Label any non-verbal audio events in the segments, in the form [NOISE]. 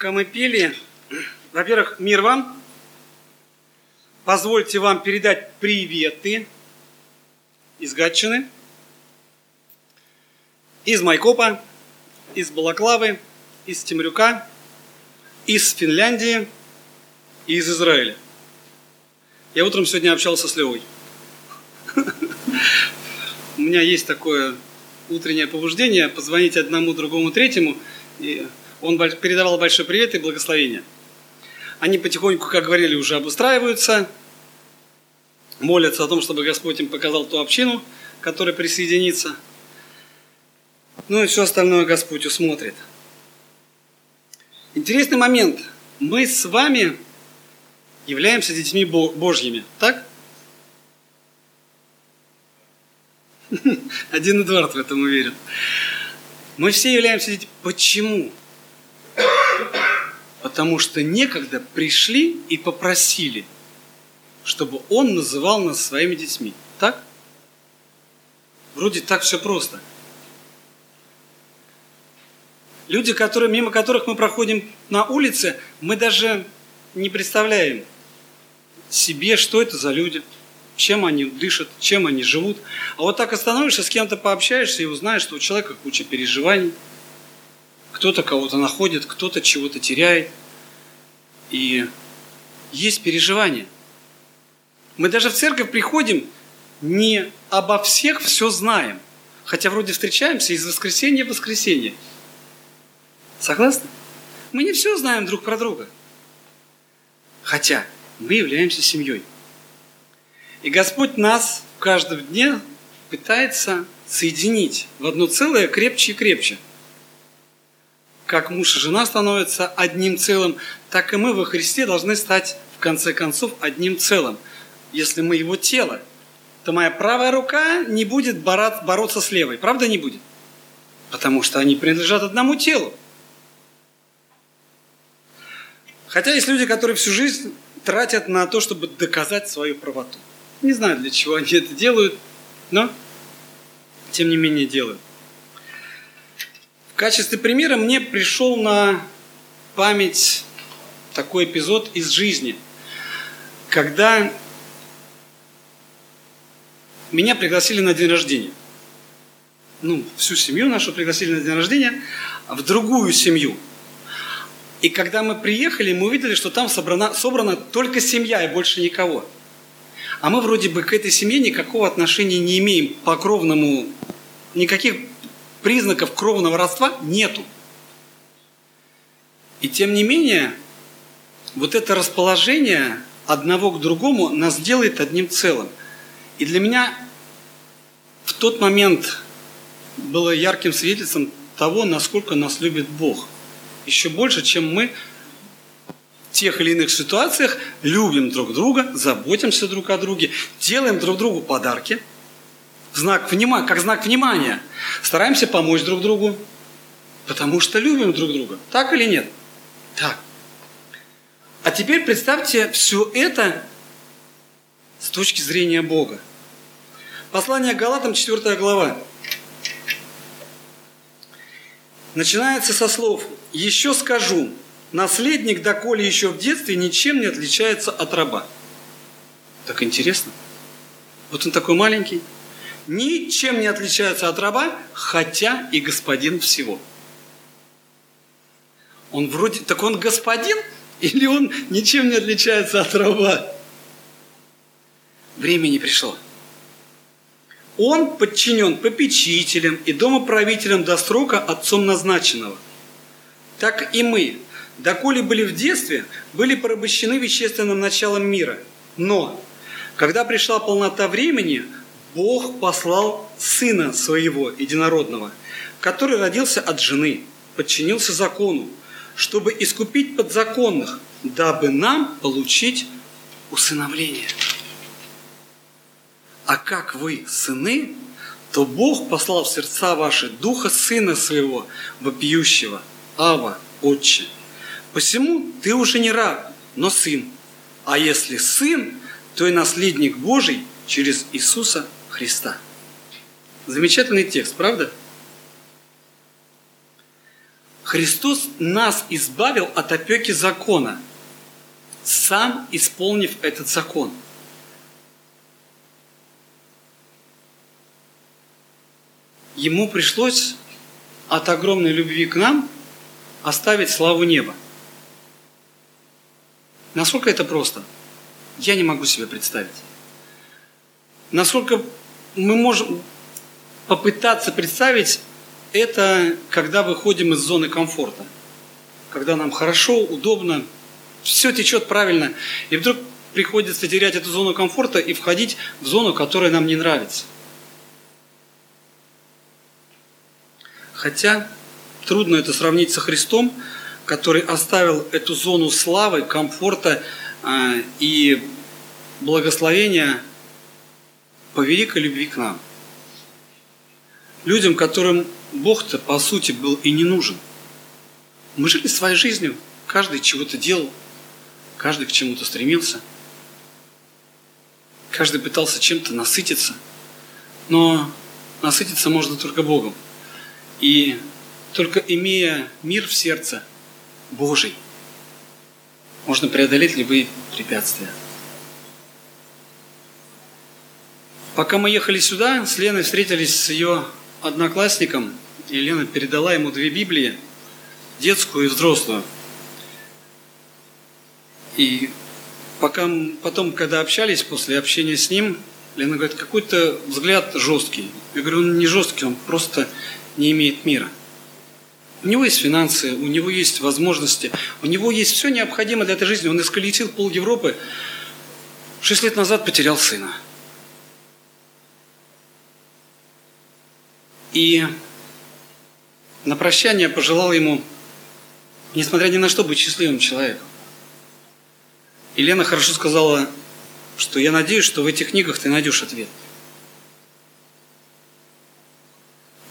Пока мы пели, во-первых, мир вам. Позвольте вам передать приветы из Гатчины, из Майкопа, из Балаклавы, из Темрюка, из Финляндии и из Израиля. Я утром сегодня общался с Левой. У меня есть такое утреннее побуждение позвонить одному, другому, третьему. И он передавал большой привет и благословение. Они потихоньку, как говорили, уже обустраиваются, молятся о том, чтобы Господь им показал ту общину, которая присоединится. Ну и все остальное Господь усмотрит. Интересный момент. Мы с вами являемся детьми Божьими, так? [LAUGHS] Один Эдуард в этом уверен. Мы все являемся детьми. Почему? Потому что некогда пришли и попросили, чтобы он называл нас своими детьми. Так? Вроде так все просто. Люди, которые, мимо которых мы проходим на улице, мы даже не представляем себе, что это за люди, чем они дышат, чем они живут. А вот так остановишься, с кем-то пообщаешься и узнаешь, что у человека куча переживаний – кто-то кого-то находит, кто-то чего-то теряет. И есть переживания. Мы даже в церковь приходим, не обо всех все знаем. Хотя вроде встречаемся из воскресенья в воскресенье. Согласны? Мы не все знаем друг про друга. Хотя мы являемся семьей. И Господь нас в каждом дне пытается соединить в одно целое крепче и крепче – как муж и жена становятся одним целым, так и мы во Христе должны стать в конце концов одним целым. Если мы его тело, то моя правая рука не будет бороться с левой. Правда не будет? Потому что они принадлежат одному телу. Хотя есть люди, которые всю жизнь тратят на то, чтобы доказать свою правоту. Не знаю, для чего они это делают, но тем не менее делают качестве примера мне пришел на память такой эпизод из жизни, когда меня пригласили на день рождения. Ну, всю семью нашу пригласили на день рождения в другую семью. И когда мы приехали, мы увидели, что там собрана, собрана только семья и больше никого. А мы вроде бы к этой семье никакого отношения не имеем по кровному, никаких признаков кровного родства нету. И тем не менее, вот это расположение одного к другому нас делает одним целым. И для меня в тот момент было ярким свидетельством того, насколько нас любит Бог. Еще больше, чем мы в тех или иных ситуациях любим друг друга, заботимся друг о друге, делаем друг другу подарки – знак внимания, как знак внимания. Стараемся помочь друг другу, потому что любим друг друга. Так или нет? Так. А теперь представьте все это с точки зрения Бога. Послание Галатам, 4 глава. Начинается со слов «Еще скажу, наследник, доколе еще в детстве, ничем не отличается от раба». Так интересно. Вот он такой маленький, ничем не отличается от раба, хотя и господин всего. Он вроде, так он господин или он ничем не отличается от раба? Время не пришло. Он подчинен попечителям и домоправителям до срока отцом назначенного. Так и мы, доколе были в детстве, были порабощены вещественным началом мира. Но, когда пришла полнота времени – Бог послал Сына Своего Единородного, который родился от жены, подчинился закону, чтобы искупить подзаконных, дабы нам получить усыновление. А как вы сыны, то Бог послал в сердца ваши Духа Сына Своего, вопиющего, Ава, Отче. Посему ты уже не раб, но сын. А если сын, то и наследник Божий через Иисуса Христа. Замечательный текст, правда? Христос нас избавил от опеки закона, сам исполнив этот закон. Ему пришлось от огромной любви к нам оставить славу неба. Насколько это просто? Я не могу себе представить. Насколько мы можем попытаться представить это, когда выходим из зоны комфорта. Когда нам хорошо, удобно, все течет правильно. И вдруг приходится терять эту зону комфорта и входить в зону, которая нам не нравится. Хотя трудно это сравнить со Христом, который оставил эту зону славы, комфорта э, и благословения по великой любви к нам. Людям, которым Бог-то по сути был и не нужен. Мы жили своей жизнью, каждый чего-то делал, каждый к чему-то стремился, каждый пытался чем-то насытиться, но насытиться можно только Богом. И только имея мир в сердце Божий, можно преодолеть любые препятствия. Пока мы ехали сюда, с Леной встретились с ее одноклассником, Елена передала ему две Библии, детскую и взрослую. И пока, потом, когда общались, после общения с ним, Лена говорит, какой-то взгляд жесткий. Я говорю, он не жесткий, он просто не имеет мира. У него есть финансы, у него есть возможности, у него есть все необходимое для этой жизни. Он исколесил пол Европы. Шесть лет назад потерял сына. И на прощание пожелал ему, несмотря ни на что, быть счастливым человеком. И Лена хорошо сказала, что я надеюсь, что в этих книгах ты найдешь ответ.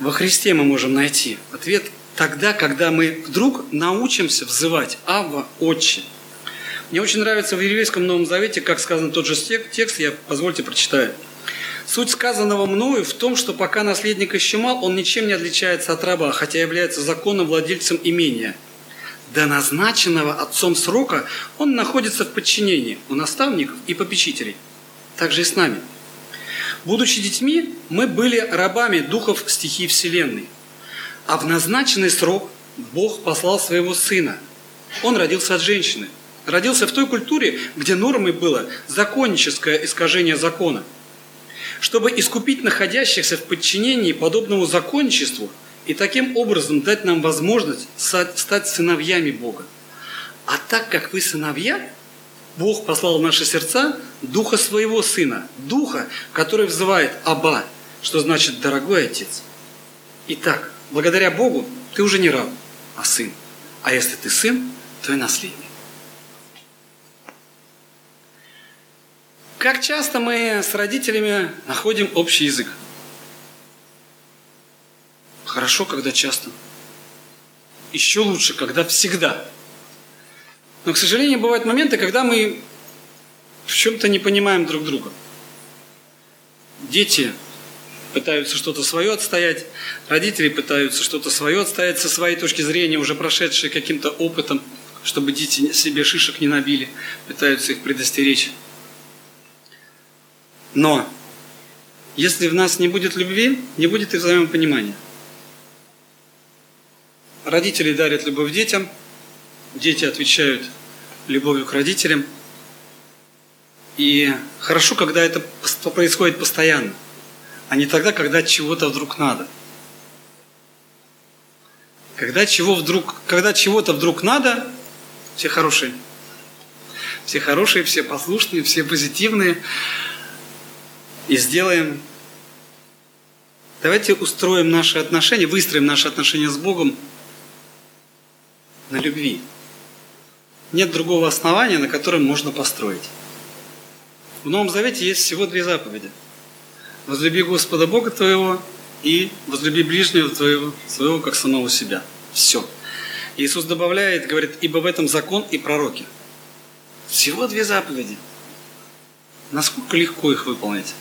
Во Христе мы можем найти ответ тогда, когда мы вдруг научимся взывать «Авва, Отче». Мне очень нравится в еврейском Новом Завете, как сказан тот же текст, я, позвольте, прочитаю. Суть сказанного мною в том, что пока наследник еще мал, он ничем не отличается от раба, хотя является законным владельцем имения. До назначенного отцом срока он находится в подчинении у наставников и попечителей. Так же и с нами. Будучи детьми, мы были рабами духов стихий Вселенной. А в назначенный срок Бог послал своего Сына. Он родился от женщины. Родился в той культуре, где нормой было законническое искажение закона – чтобы искупить находящихся в подчинении подобному законничеству и таким образом дать нам возможность стать сыновьями Бога. А так как вы сыновья, Бог послал в наши сердца Духа Своего Сына, Духа, который взывает «Аба», что значит «дорогой Отец». Итак, благодаря Богу ты уже не раб, а сын. А если ты сын, то и наследник. Как часто мы с родителями находим общий язык? Хорошо, когда часто. Еще лучше, когда всегда. Но, к сожалению, бывают моменты, когда мы в чем-то не понимаем друг друга. Дети пытаются что-то свое отстоять, родители пытаются что-то свое отстоять со своей точки зрения, уже прошедшие каким-то опытом, чтобы дети себе шишек не набили, пытаются их предостеречь. Но если в нас не будет любви, не будет и взаимопонимания. Родители дарят любовь детям, дети отвечают любовью к родителям. И хорошо, когда это происходит постоянно, а не тогда, когда чего-то вдруг надо. Когда, чего вдруг, когда чего-то вдруг надо, все хорошие. Все хорошие, все послушные, все позитивные и сделаем. Давайте устроим наши отношения, выстроим наши отношения с Богом на любви. Нет другого основания, на котором можно построить. В Новом Завете есть всего две заповеди. Возлюби Господа Бога твоего и возлюби ближнего твоего, своего, как самого себя. Все. Иисус добавляет, говорит, ибо в этом закон и пророки. Всего две заповеди. Насколько легко их выполнить?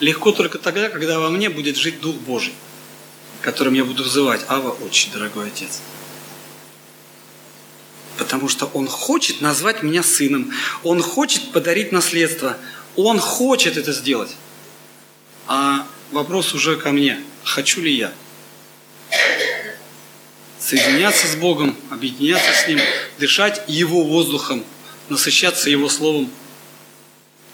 Легко только тогда, когда во мне будет жить Дух Божий, которым я буду взывать, Ава, очень дорогой Отец. Потому что Он хочет назвать меня сыном. Он хочет подарить наследство. Он хочет это сделать. А вопрос уже ко мне. Хочу ли я? Соединяться с Богом, объединяться с Ним, дышать Его воздухом, насыщаться Его Словом,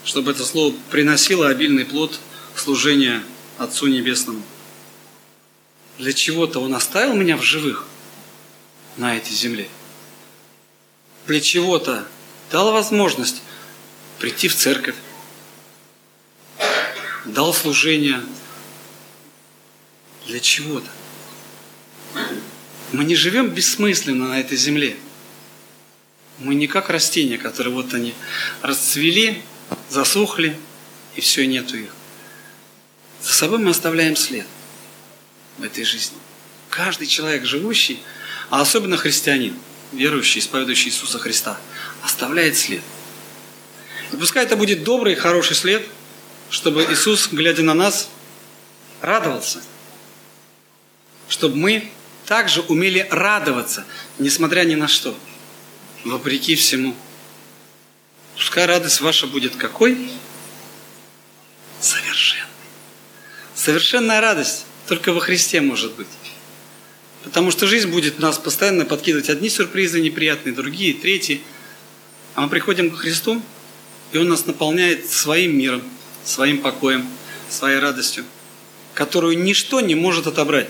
чтобы это Слово приносило обильный плод служения Отцу Небесному. Для чего-то Он оставил меня в живых на этой земле. Для чего-то дал возможность прийти в церковь, дал служение для чего-то. Мы не живем бессмысленно на этой земле. Мы не как растения, которые вот они расцвели, засохли, и все, нету их. За собой мы оставляем след в этой жизни. Каждый человек, живущий, а особенно христианин, верующий, исповедующий Иисуса Христа, оставляет след. И пускай это будет добрый, хороший след, чтобы Иисус, глядя на нас, радовался. Чтобы мы также умели радоваться, несмотря ни на что, вопреки всему. Пускай радость ваша будет какой? Совершенной. Совершенная радость только во Христе может быть. Потому что жизнь будет нас постоянно подкидывать одни сюрпризы неприятные, другие, третьи. А мы приходим к Христу, и Он нас наполняет своим миром, своим покоем, своей радостью, которую ничто не может отобрать.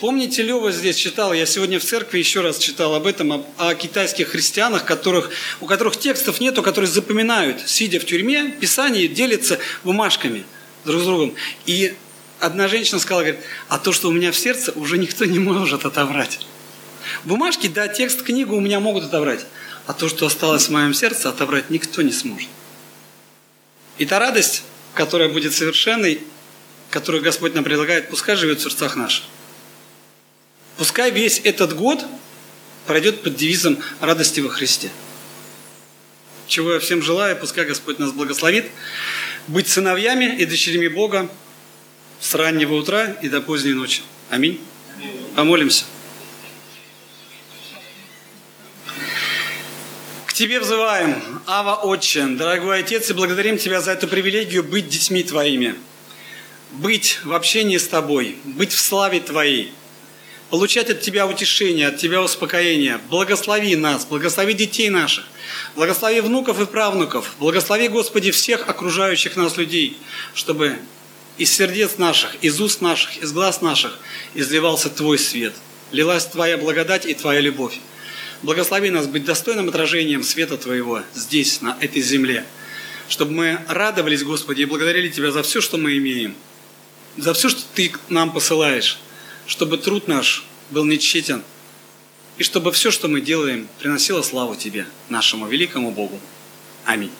Помните, Лева здесь читал, я сегодня в церкви еще раз читал об этом, о, о китайских христианах, которых, у которых текстов нету, которые запоминают, сидя в тюрьме, Писание делятся бумажками друг с другом. И одна женщина сказала, говорит, а то, что у меня в сердце, уже никто не может отобрать. Бумажки, да, текст, книгу у меня могут отобрать, а то, что осталось в моем сердце, отобрать никто не сможет. И та радость, которая будет совершенной, которую Господь нам предлагает, пускай живет в сердцах наших. Пускай весь этот год пройдет под девизом радости во Христе. Чего я всем желаю, пускай Господь нас благословит быть сыновьями и дочерями Бога с раннего утра и до поздней ночи. Аминь. Помолимся. К Тебе взываем, Ава Отче, дорогой Отец, и благодарим Тебя за эту привилегию быть детьми Твоими, быть в общении с Тобой, быть в славе Твоей – получать от Тебя утешение, от Тебя успокоение. Благослови нас, благослови детей наших, благослови внуков и правнуков, благослови, Господи, всех окружающих нас людей, чтобы из сердец наших, из уст наших, из глаз наших изливался Твой свет, лилась Твоя благодать и Твоя любовь. Благослови нас быть достойным отражением света Твоего здесь, на этой земле, чтобы мы радовались, Господи, и благодарили Тебя за все, что мы имеем, за все, что Ты нам посылаешь, чтобы труд наш был нечетен, и чтобы все, что мы делаем, приносило славу Тебе, нашему великому Богу. Аминь.